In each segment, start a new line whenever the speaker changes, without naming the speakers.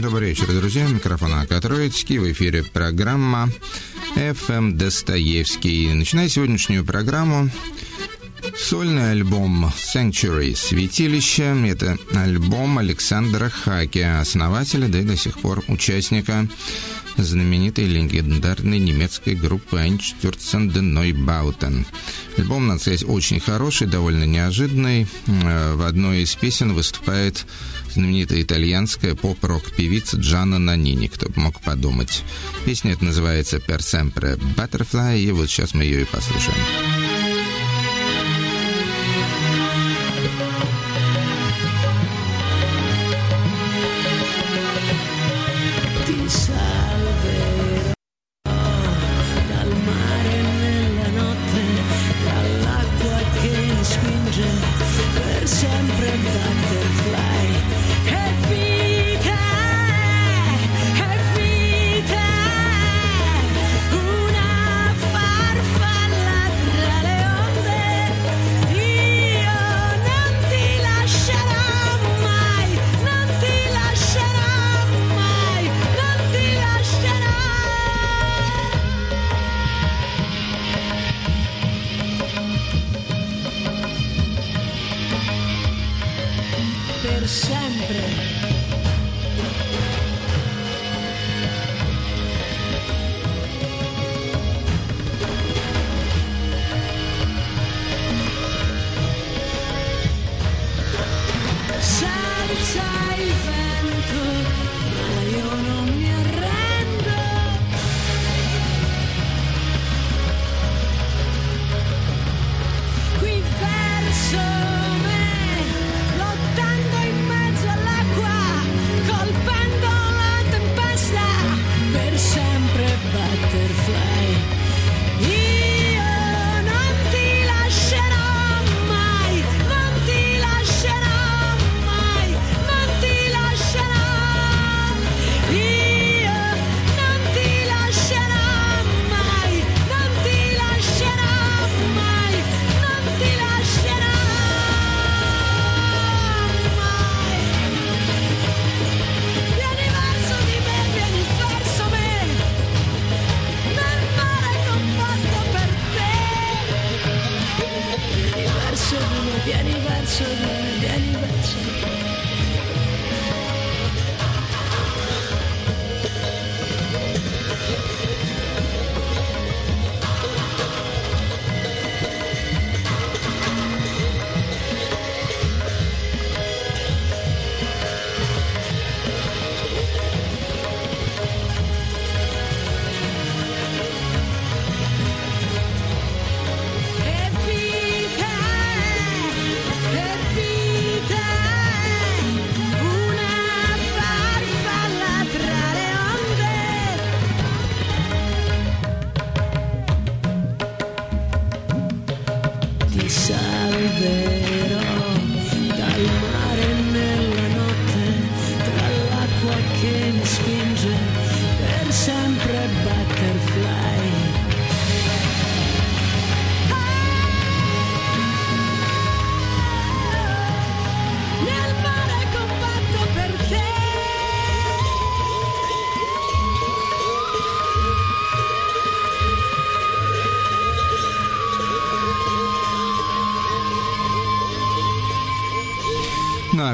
Добрый вечер, друзья. Микрофон Ака Троицкий. В эфире программа FM Достоевский. Начиная сегодняшнюю программу, сольный альбом Sanctuary Святилище. Это альбом Александра Хаки, основателя, да и до сих пор участника знаменитой легендарной немецкой группы Einstürzen de Neubauten. Альбом, надо сказать, очень хороший, довольно неожиданный. Э, в одной из песен выступает знаменитая итальянская поп-рок-певица Джанна Нанини, кто бы мог подумать. Песня эта называется «Per sempre Butterfly», и вот сейчас мы ее и послушаем.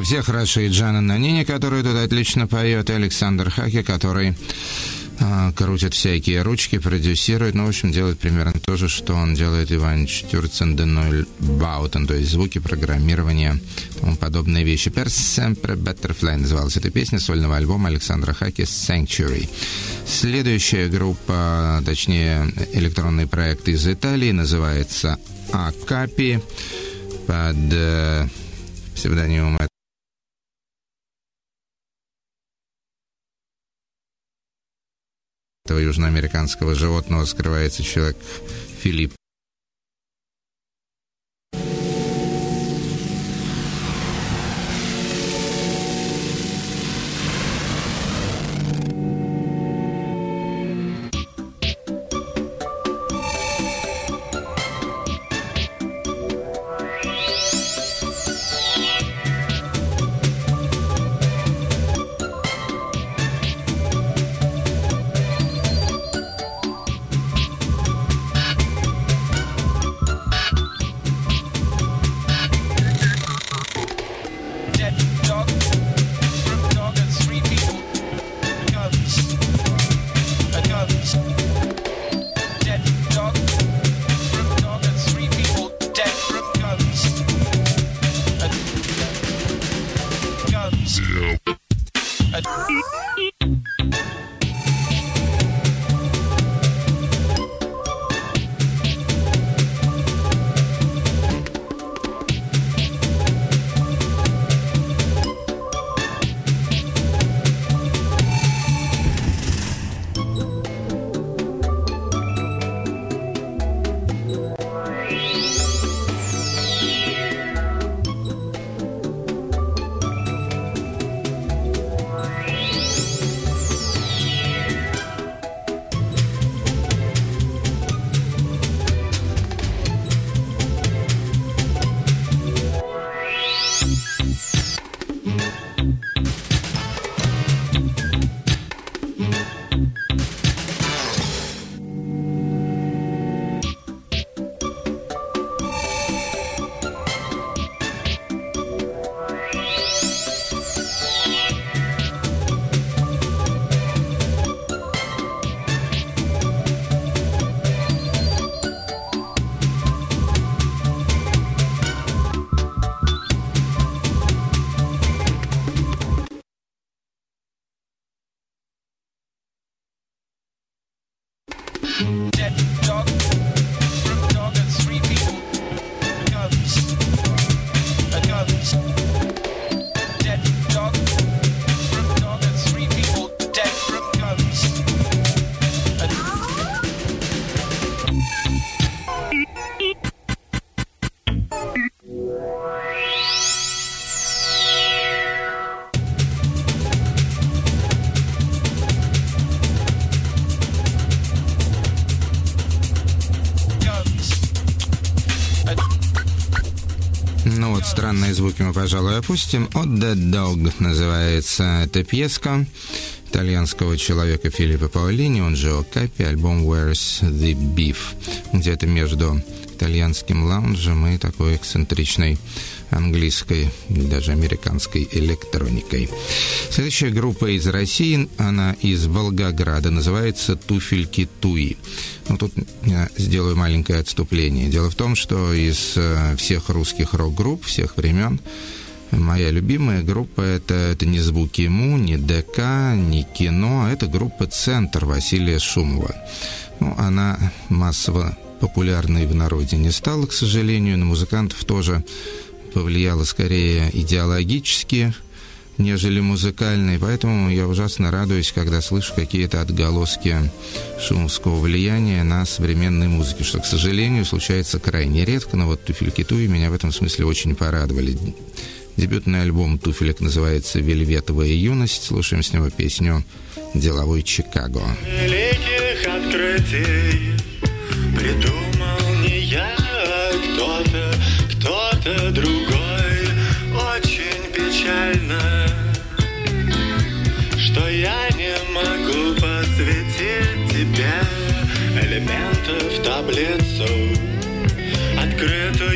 Все хороши. И Джанна Наннини, который тут отлично поет, и Александр Хаке, который а, крутит всякие ручки, продюсирует, ну, в общем, делает примерно то же, что он делает и в Einstürzende Neubauten, то есть звуки, программирование, тому подобные вещи. Per sempre называлась эта песня сольного альбома Александра Хаке Sanctuary. Следующая группа, точнее, электронный проект из Италии называется Акапи под э, псевдонимом этого южноамериканского животного скрывается человек Филипп
Странные звуки мы, пожалуй, опустим. «От the Dog» называется эта пьеска итальянского человека Филиппа Паолини, он же Окапи, альбом «Where's the Beef», где-то между итальянским лаунжем и такой эксцентричной английской даже американской электроникой. Следующая группа из России, она из Волгограда, называется «Туфельки Туи». Ну, тут я сделаю маленькое отступление. Дело в том, что из э, всех русских рок-групп всех времен Моя любимая группа это, это не звуки ему, не ДК, не кино, а это группа Центр Василия Шумова. Ну, она массово популярной в народе не стала, к сожалению, на музыкантов тоже повлияла скорее идеологически, нежели музыкальной, поэтому я ужасно радуюсь, когда слышу какие-то отголоски шумского влияния на современной музыке, что, к сожалению, случается крайне редко, но вот «Туфельки Туи» меня в этом смысле очень порадовали. Дебютный альбом «Туфелек» называется «Вельветовая юность». Слушаем с него песню «Деловой Чикаго».
Великих открытий придумал не я, а кто-то, кто-то другой. Очень печально, что я не могу посвятить тебе элементов таблицу, открытую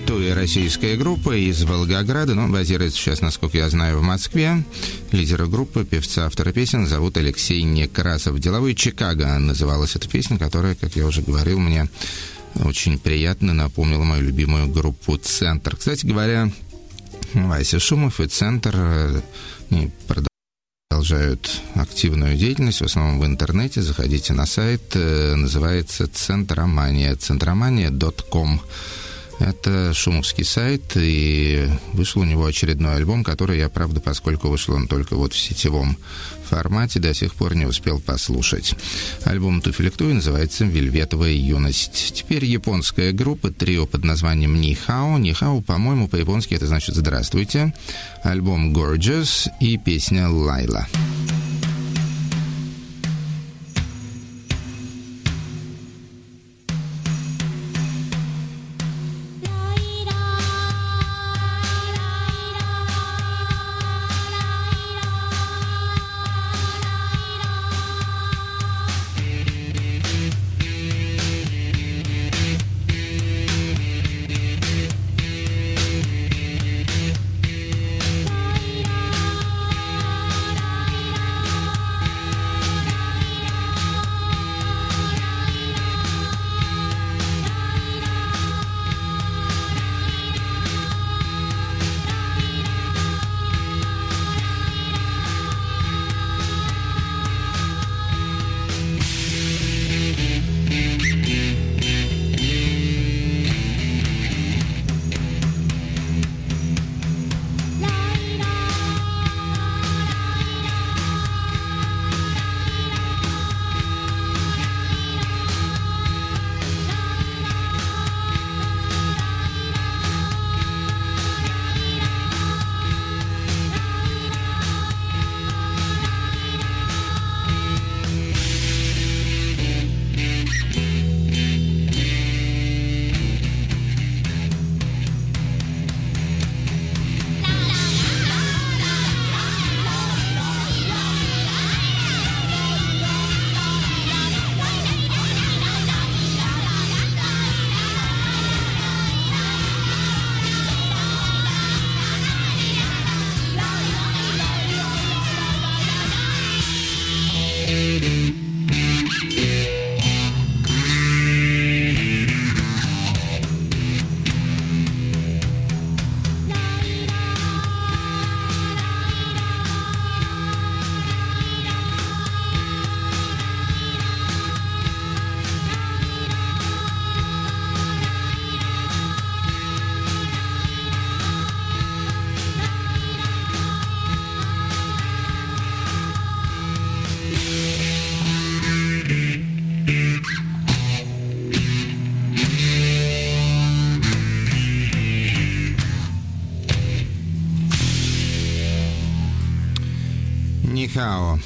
Китуя российская группа из Волгограда, но базируется сейчас, насколько я знаю, в Москве. Лидера группы, певца, автора песен зовут Алексей Некрасов. «Деловой Чикаго» называлась эта песня, которая, как я уже говорил, мне очень приятно напомнила мою любимую группу «Центр». Кстати говоря, Вася Шумов и «Центр» э, продолжают активную деятельность, в основном в интернете. Заходите на сайт, э, называется «Центромания», центромания.ком. Это шумовский сайт, и вышел у него очередной альбом, который я, правда, поскольку вышел он только вот в сетевом формате, до сих пор не успел послушать. Альбом Туфелектуи называется «Вельветовая юность». Теперь японская группа, трио под названием «Нихао». «Нихао», по-моему, по-японски это значит «Здравствуйте». Альбом «Gorgeous» и песня «Лайла». Нихао,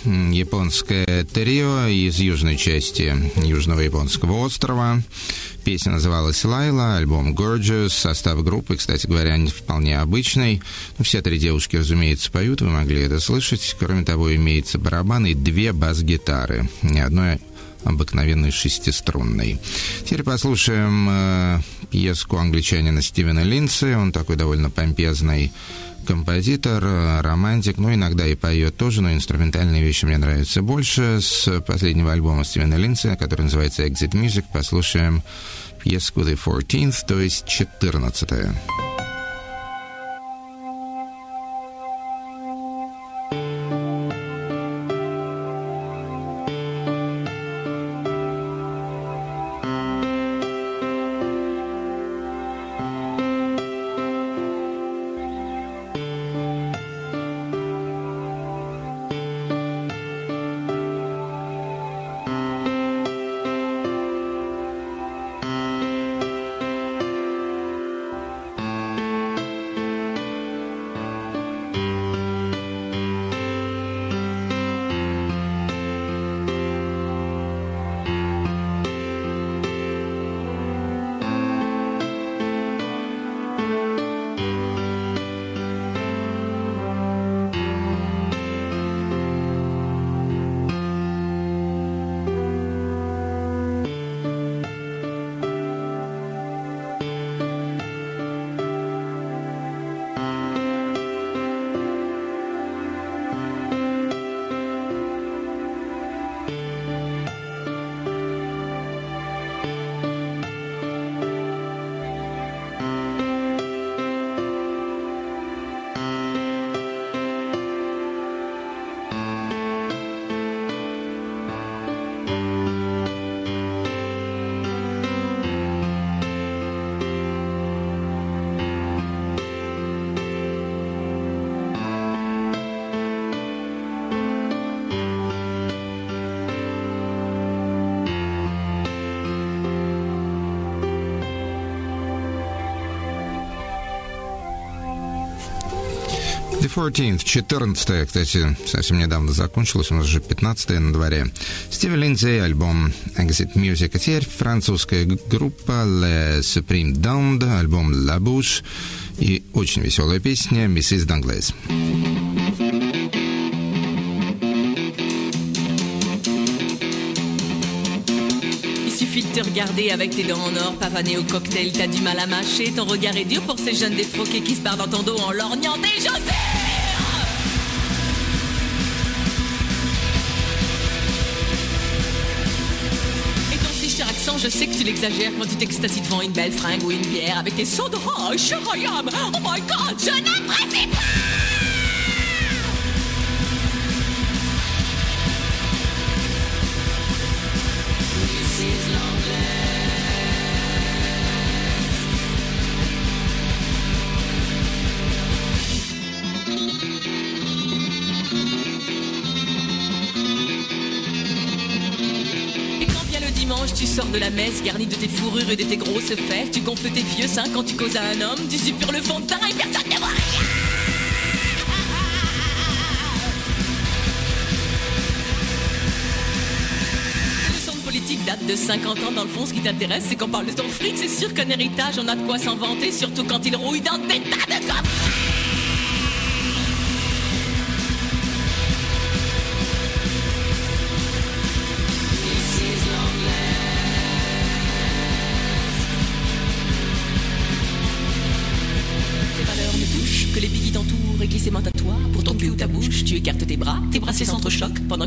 японское трио из южной части южного японского острова. Песня называлась «Лайла», альбом «Gorgeous», состав группы, кстати говоря, не вполне обычный. Ну, все три девушки, разумеется, поют, вы могли это слышать. Кроме того, имеется барабан и две бас-гитары. Ни одной обыкновенной шестиструнной. Теперь послушаем э, пьеску англичанина Стивена Линдси. Он такой довольно помпезный композитор, романтик, ну, иногда и поет тоже, но инструментальные вещи мне нравятся больше. С последнего альбома Стивена Линдса, который называется «Exit Music», послушаем пьеску «The 14th», то есть «14 14th, 14 кстати, совсем недавно закончилось, у нас уже 15 на дворе. Стиви Линдзей, альбом Exit Music. А теперь французская группа Le Supreme Down, альбом La Bouche и очень веселая песня Mrs. Danglaise.
te regarder avec tes dents en or pavanées au cocktail. T'as du mal à mâcher, ton regard est dur pour ces jeunes défroqués qui se barrent dans ton dos en lorgnant des chaussures. Je sais que tu l'exagères quand tu t'extasies devant une belle fringue ou une bière avec tes sauts de roche, oh my god, je n'apprécie pas! Tu sors de la messe garnie de tes fourrures et de tes grosses fesses. Tu gonfles tes vieux seins quand tu causes à un homme. Tu suppures le fond de teint et personne ne voit rien. politique date de 50 ans. Dans le fond, ce qui t'intéresse, c'est qu'on parle de ton fric. C'est sûr qu'un héritage, on a de quoi s'en vanter, surtout quand il rouille dans des tas de coffres.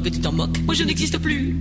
petit en moque. Moi, je n'existe plus.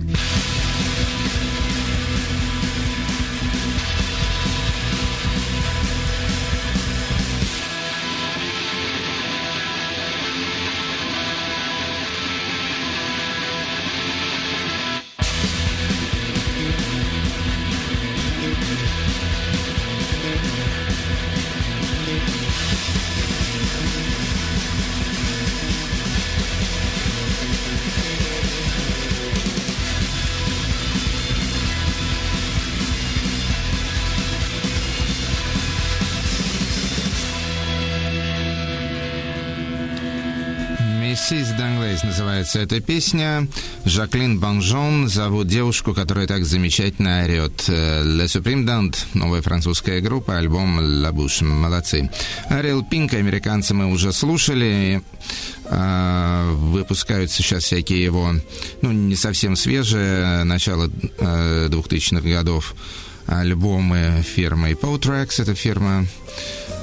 Называется эта песня. Жаклин Банжон зовут девушку, которая так замечательно орет. Le Supreme Dant, новая французская группа, альбом La Bouche. Молодцы. Ариэл Пинк, американцы мы уже слушали. А, выпускают сейчас всякие его, ну, не совсем свежие, начало 2000-х годов альбомы фирмы Pow Tracks. Это фирма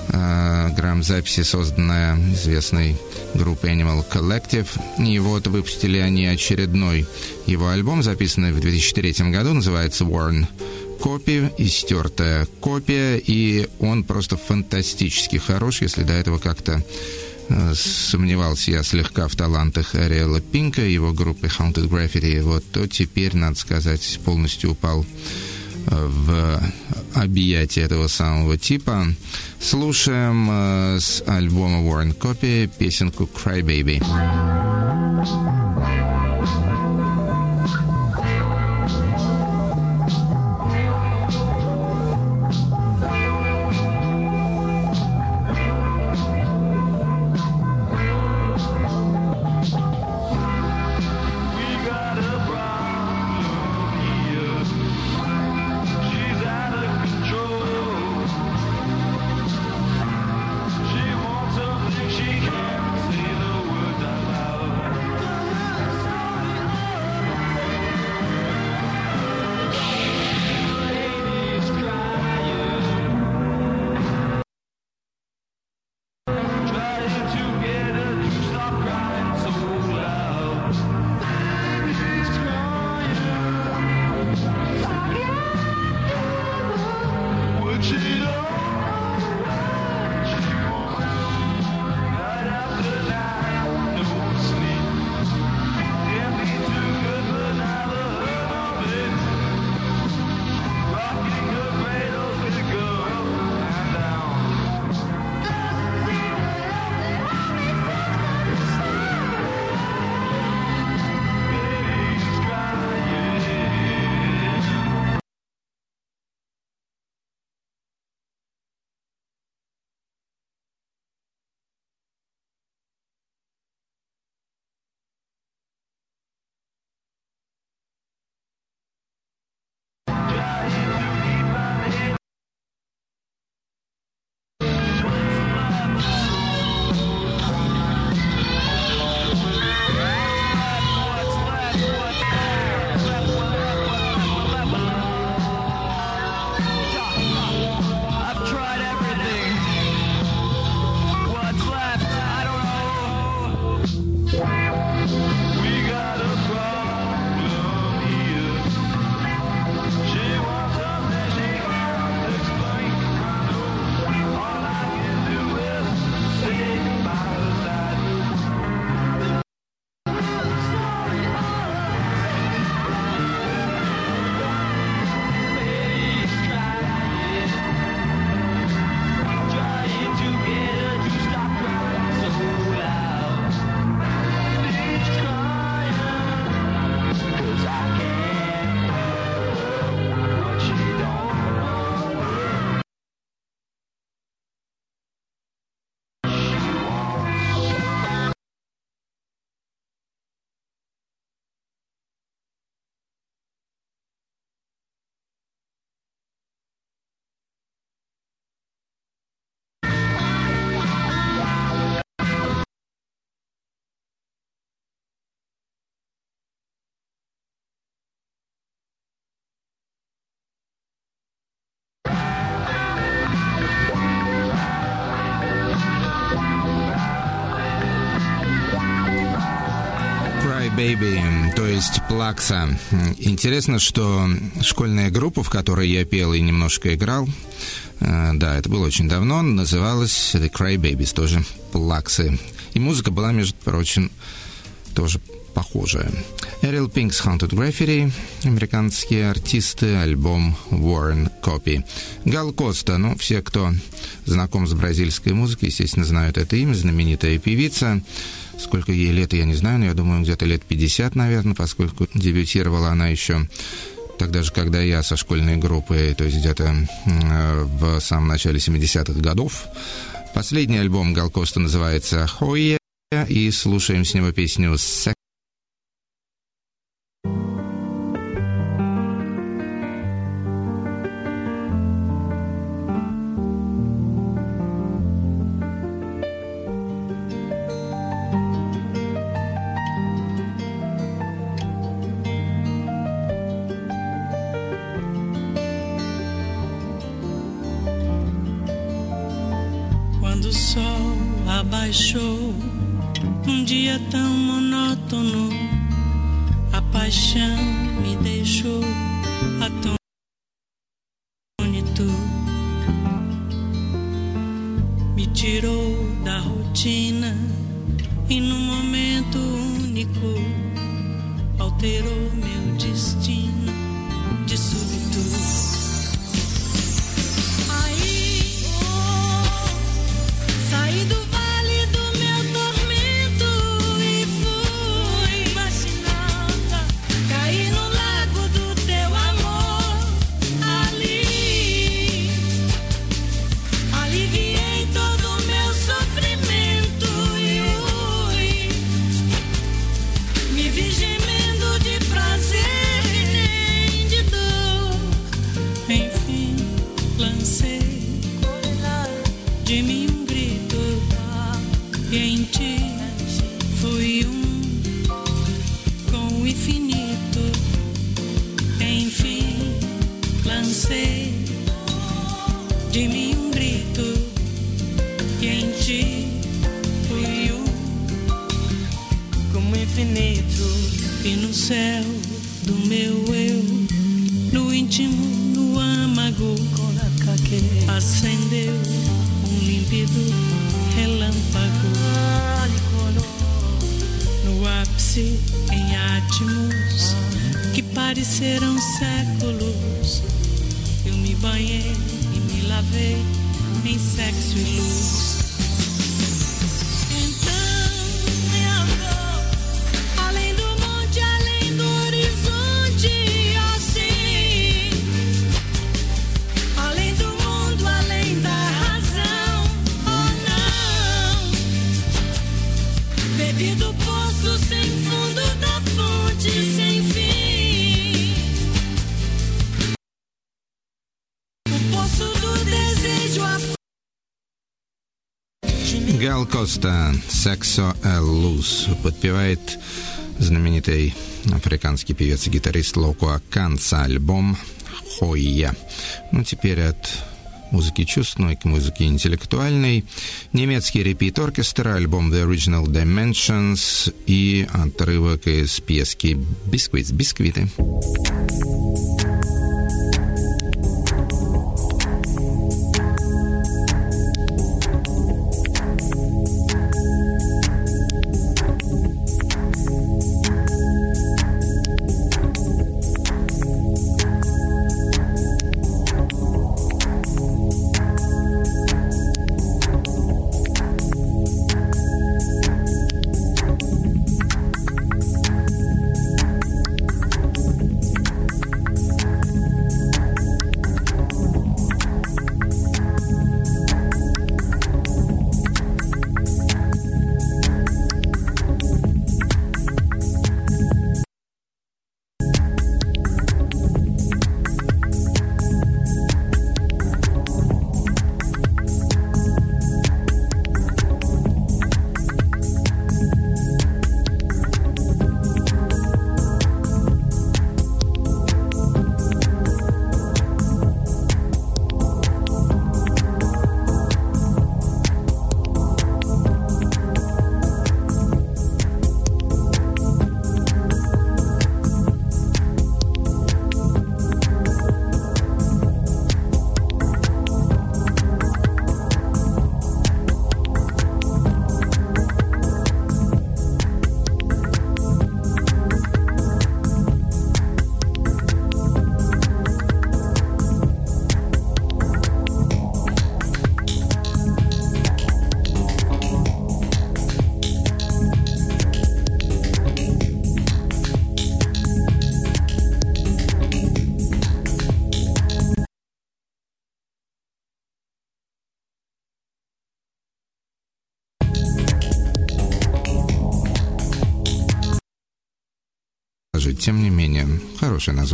э, грамм-записи, созданная известной группой Animal Collective. И вот выпустили они очередной его альбом, записанный в 2003 году, называется Warren Copy, истертая копия, и он просто фантастически хорош, если до этого как-то э, сомневался я слегка в талантах Ариэла Пинка, его группы Haunted Graffiti, вот, то теперь, надо сказать, полностью упал в объятии этого самого типа. Слушаем э, с альбома Warren Copy песенку «Cry Baby».
Baby, то есть Плакса. Интересно, что школьная группа, в которой я пел и немножко играл, э, да, это было очень давно, называлась The Cry Babies, тоже Плаксы. И музыка была, между прочим, тоже похожая. Эрил Пинкс Haunted Graffiti, американские артисты, альбом Warren Copy. Гал Коста, ну, все, кто знаком с бразильской музыкой, естественно, знают это имя, знаменитая певица. Сколько ей лет, я не знаю, но я думаю, где-то лет 50, наверное, поскольку дебютировала она еще тогда же, когда я со школьной группой, то есть где-то в самом начале 70-х годов. Последний альбом Галкоста называется «Хойе», и слушаем с него песню cansei de mim um grito que em ti fui um como
infinito.
E no céu do meu eu no íntimo no âmago acendeu um límpido relâmpago. No ápice em átimos que pareceram séculos me banhei e me lavei em sexo e luz. Подпевает знаменитый африканский певец и гитарист Локо Аканца альбом «Хойя». Ну, теперь от музыки чувственной к музыке интеллектуальной. Немецкий репит-оркестр, альбом The Original Dimensions и отрывок из пьески «Бисквит» «Бисквиты».
предложить.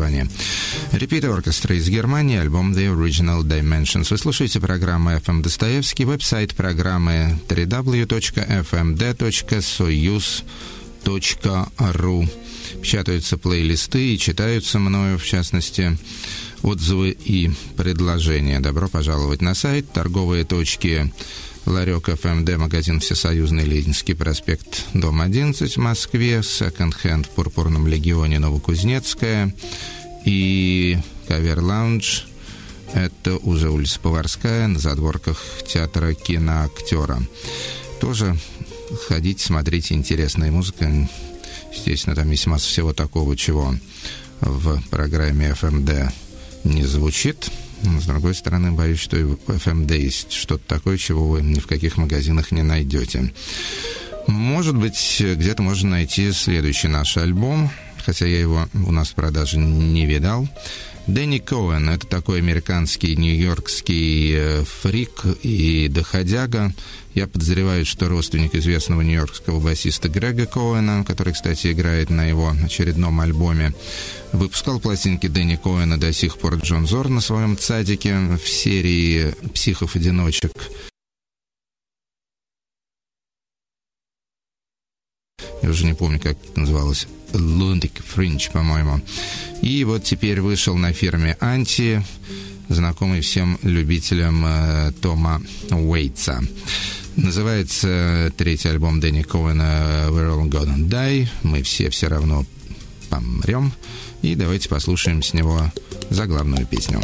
Название. Repeat Orchestra из Германии, альбом The Original Dimensions. Вы слушаете программу FM Достоевский, веб-сайт программы www.fmd.soyuz.ru Печатаются плейлисты и читаются мною, в частности, отзывы и предложения. Добро пожаловать на сайт торговые точки Ларек ФМД, магазин Всесоюзный Ленинский проспект, дом 11 в Москве, секонд-хенд в Пурпурном легионе Новокузнецкая и Cover Lounge это уже улица Поварская на задворках театра киноактера. Тоже ходите, смотрите, интересная музыка. Естественно, там есть масса всего такого, чего в программе FMD не звучит. С другой стороны, боюсь, что и в FMD есть что-то такое, чего вы ни в каких магазинах не найдете. Может быть, где-то можно найти следующий наш альбом, хотя я его у нас в продаже не видал. Дэнни Коэн – это такой американский, нью-йоркский э, фрик и доходяга. Я подозреваю, что родственник известного нью-йоркского басиста Грега Коэна, который, кстати, играет на его очередном альбоме. Выпускал пластинки Дэнни Коэна до сих пор Джон Зор на своем цадике в серии «Психов-одиночек». Я уже не помню, как это называлось. Лундик Фринч, по-моему. И вот теперь вышел на фирме «Анти», знакомый всем любителям э, Тома Уэйтса. Называется третий альбом Дэнни Коуэна «We're all gonna die». Мы все все равно помрем. И давайте послушаем с него заглавную песню.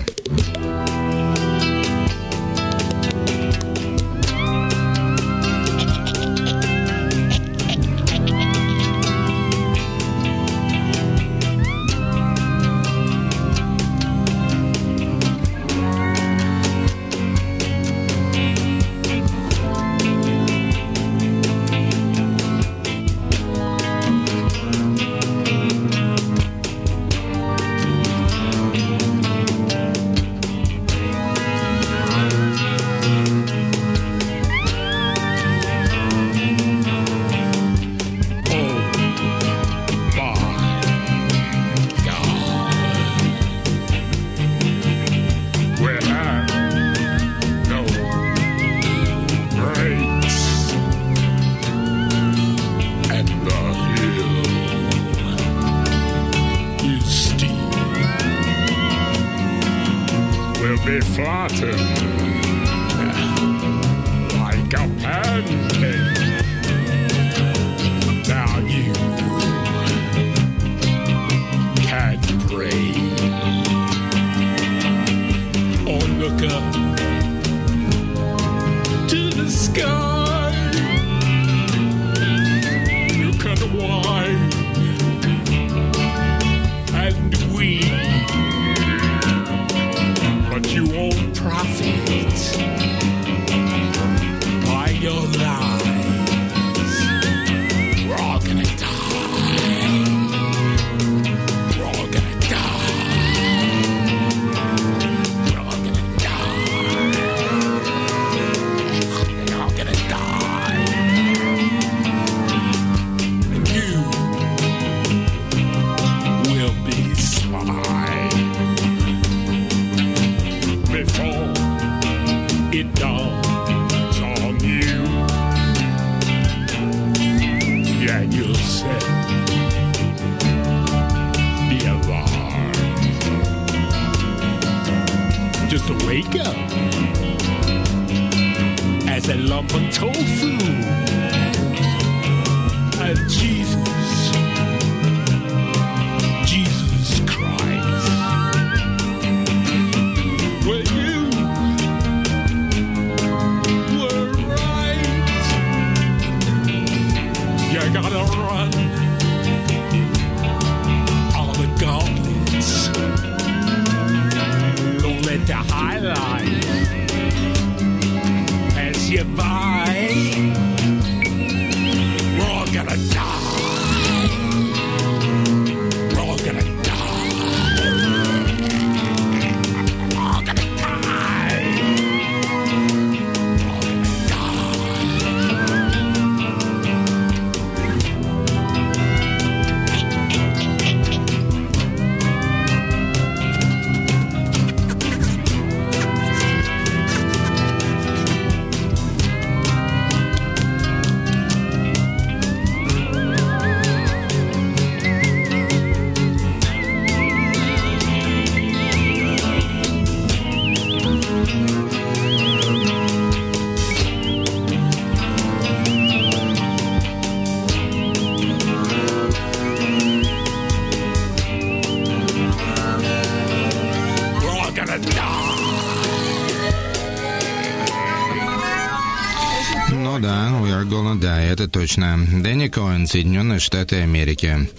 Ну да, we are gonna die, это
точно. Дэнни Коэн, Соединенные Штаты Америки.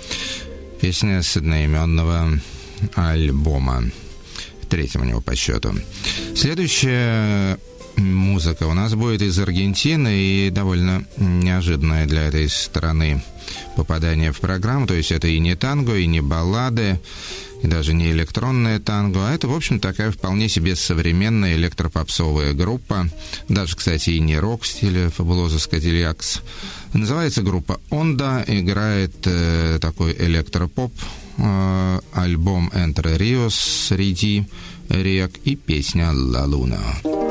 Песня с одноименного альбома. Третьего у него по счету. Следующая музыка у нас будет из Аргентины и довольно неожиданное для этой страны попадание в программу. То есть это и не танго, и не баллады и даже не электронное танго, а это, в общем, такая вполне себе современная электропопсовая группа. Даже, кстати, и не рок в стиле Фабулоза Скадильякс. Называется группа «Онда», играет э, такой электропоп, э, альбом «Entre Rios» среди рек и песня «La Luna».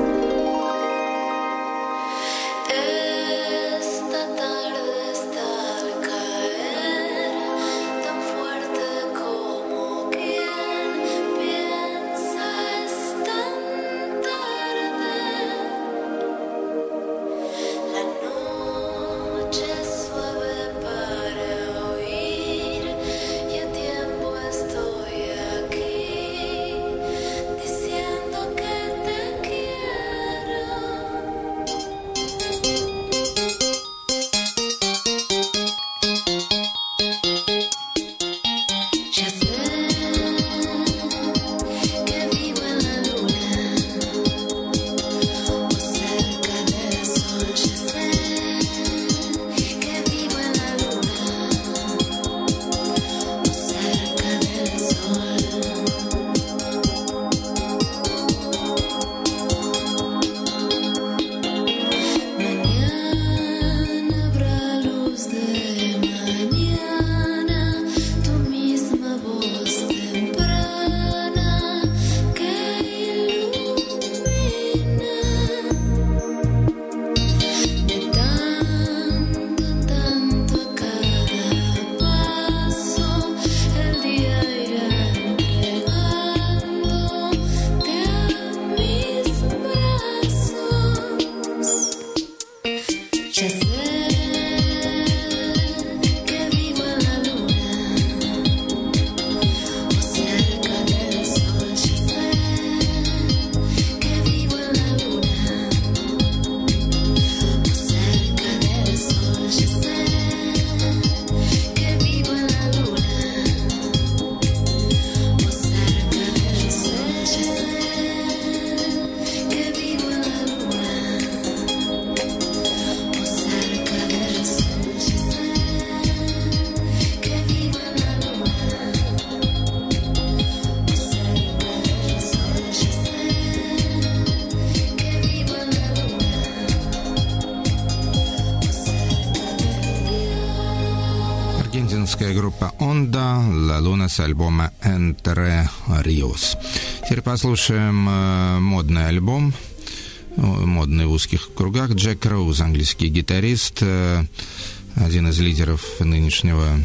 С альбома Entre Rios. Теперь послушаем э, модный альбом, модный в узких кругах. Джек Роуз, английский гитарист, э, один из лидеров нынешнего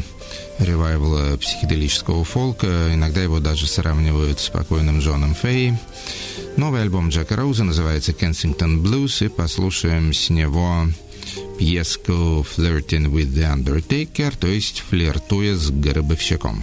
ревайвала психоделического фолка. Иногда его даже сравнивают с покойным Джоном Фей. Новый альбом Джека Роуза называется «Kensington Blues», и послушаем с него пьеску «Flirting with the Undertaker», то есть «Флиртуя с гробовщиком».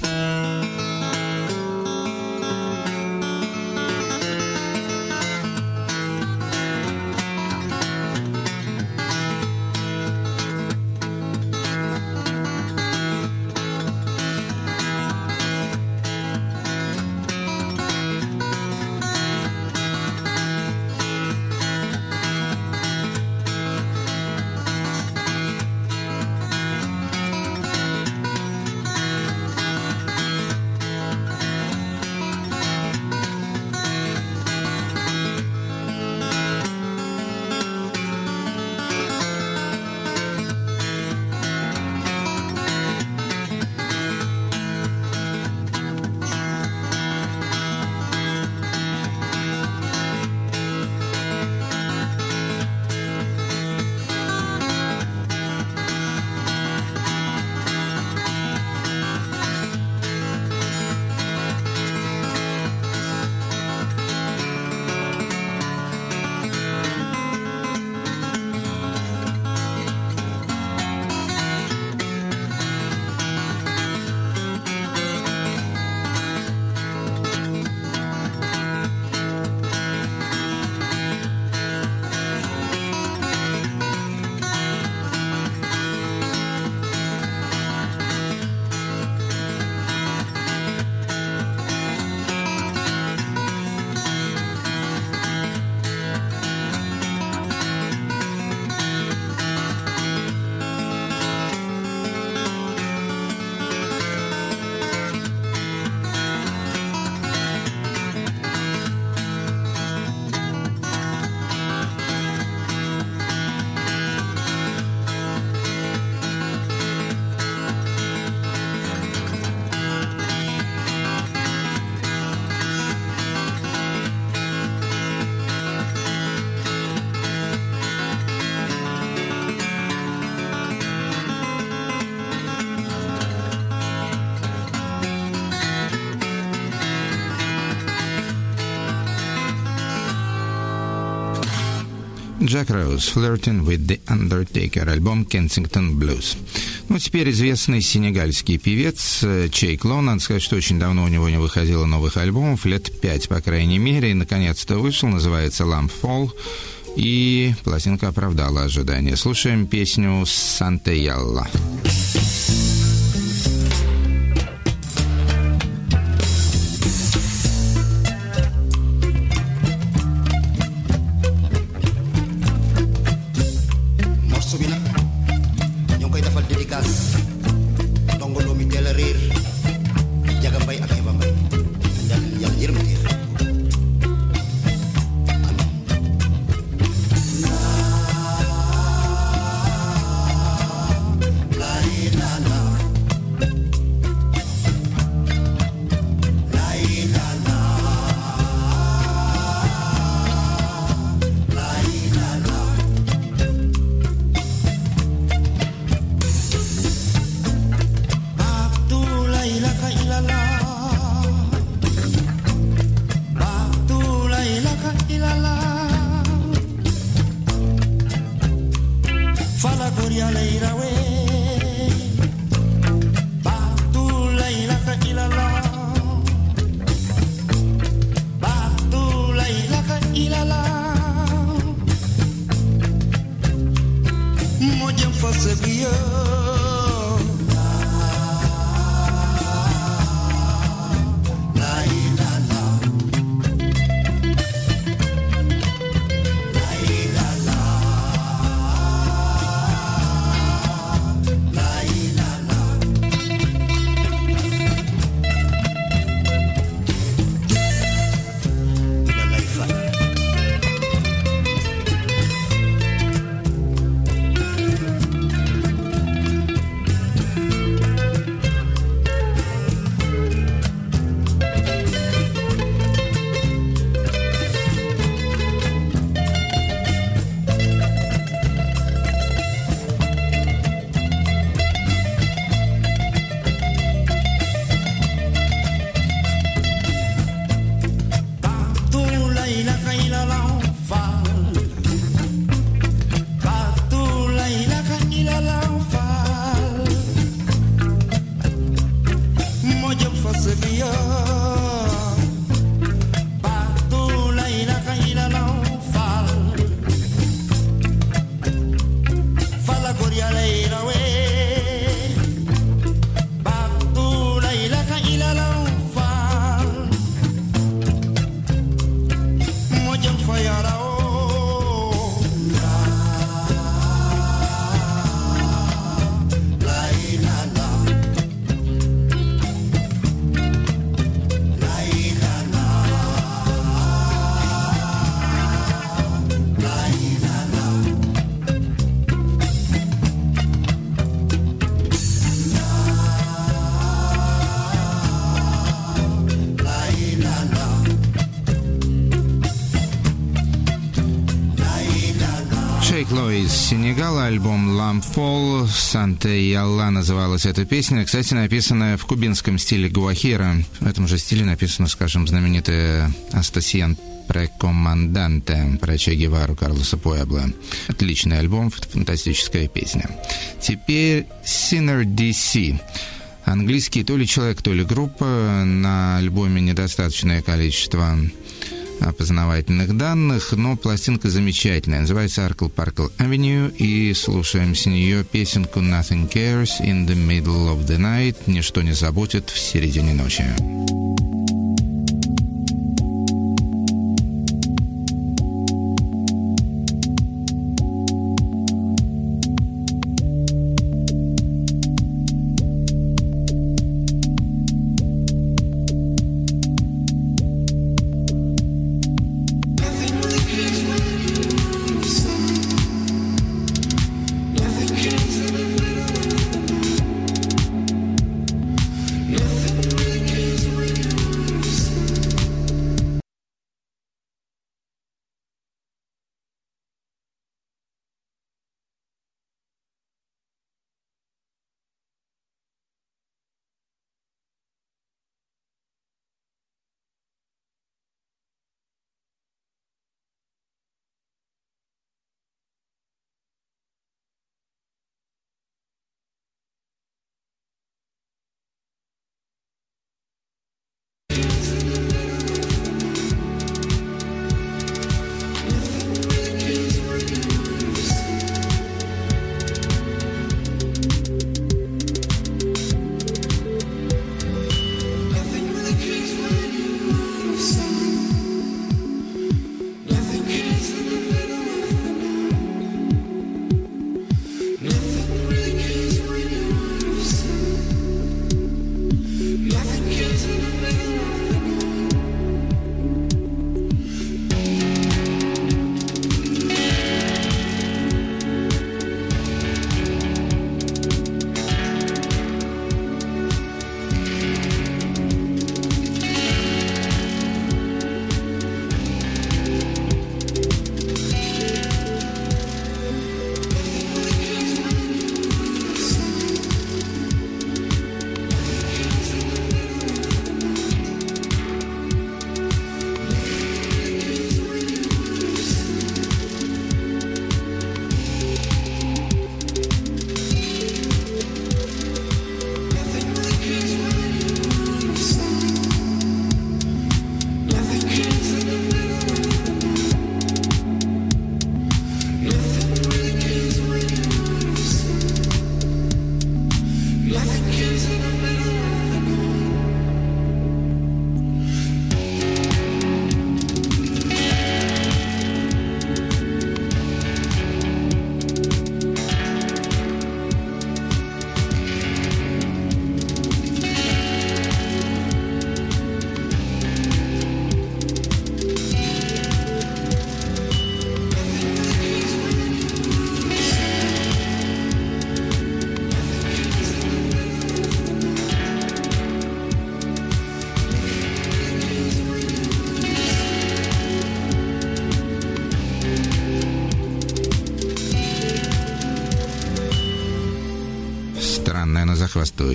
Джек Роуз, Flirting with the Undertaker, альбом Kensington Blues. Ну, теперь известный сенегальский певец э, Чейк Лоу. Надо сказать, что очень давно у него не выходило новых альбомов, лет пять, по крайней мере, и наконец-то вышел, называется Lamp Fall, и пластинка оправдала ожидания. Слушаем песню «Санта Ялла». Сенегала, Fall, Санта и Алла называлась эта песня, кстати, написанная в кубинском стиле гуахира. В этом же стиле написано, скажем, знаменитая Астасиан Прекоманданте про Че Гевару Карлоса Пуэбла. Отличный альбом, фантастическая песня. Теперь Sinner DC. Английский то ли человек, то ли группа. На альбоме недостаточное количество опознавательных данных, но пластинка замечательная. Называется Arkle Parkle Avenue, и слушаем с нее песенку Nothing Cares in the Middle of the Night. Ничто не заботит в середине ночи.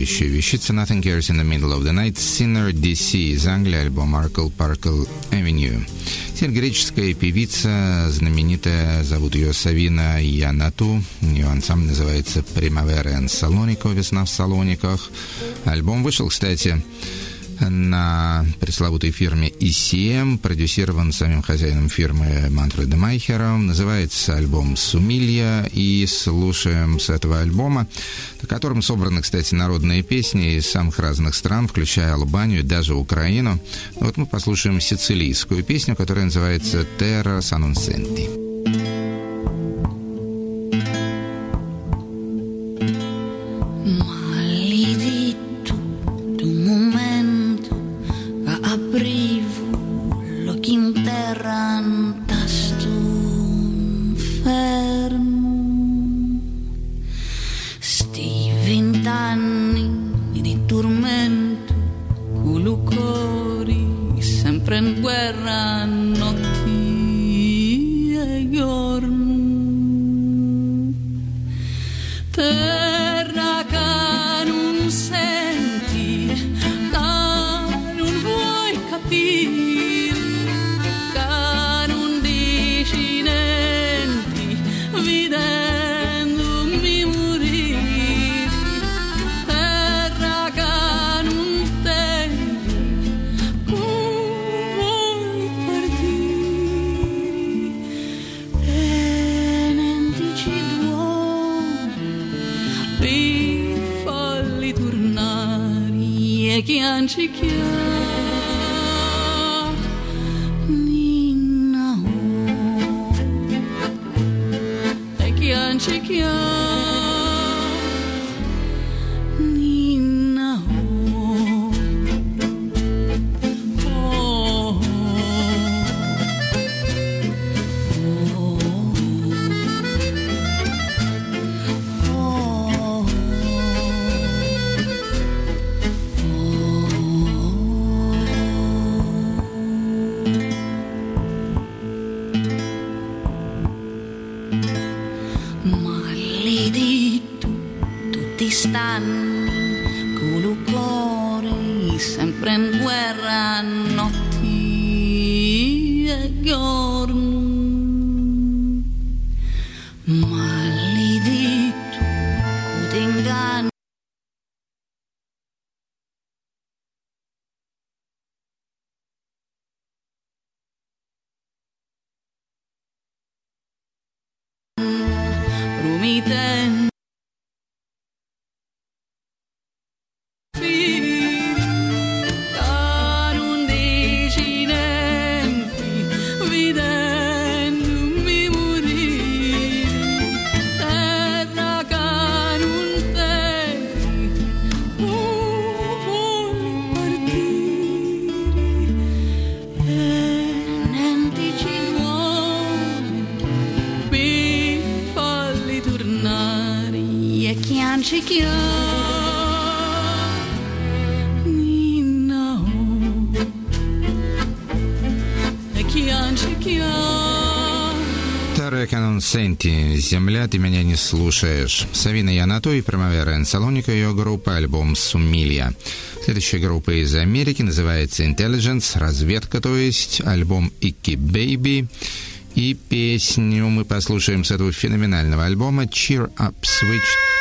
Стоящая вещица Nothing Cares in the Middle of the Night Sinner DC из Англии, альбом Arkle Parkle Avenue. Теперь певица, знаменитая, зовут ее Савина Янату. Ее ансамбль называется Primavera and Salonico, весна в Салониках. Альбом вышел, кстати, на пресловутой фирме ECM, продюсирован самим хозяином фирмы Манфредом Майхером. Называется альбом «Сумилья», и слушаем с этого альбома, на котором собраны, кстати, народные песни из самых разных стран, включая Албанию даже Украину. Вот мы послушаем сицилийскую песню, которая называется «Terra Sanonsenti». were run. My Сенти, «Земля, ты меня не слушаешь». Савина Янато и Примавера Эн Салоника, ее группа, альбом «Сумилья». Следующая группа из Америки называется Intelligence, разведка, то есть, альбом «Ики Baby». И песню мы послушаем с этого феноменального альбома «Cheer Up Switch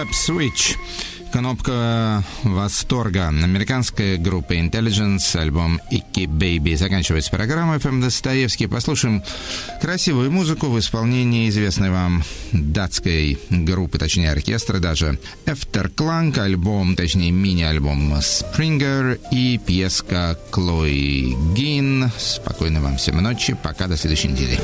Up Switch. Кнопка восторга. Американская группа Intelligence, альбом Icky Baby. Заканчивается программа FM Достоевский. Послушаем красивую музыку в исполнении известной вам датской группы, точнее оркестра даже. Efterklang, альбом, точнее мини-альбом Springer и пьеска Клой Гин. Спокойной вам всем ночи. Пока, до следующей недели.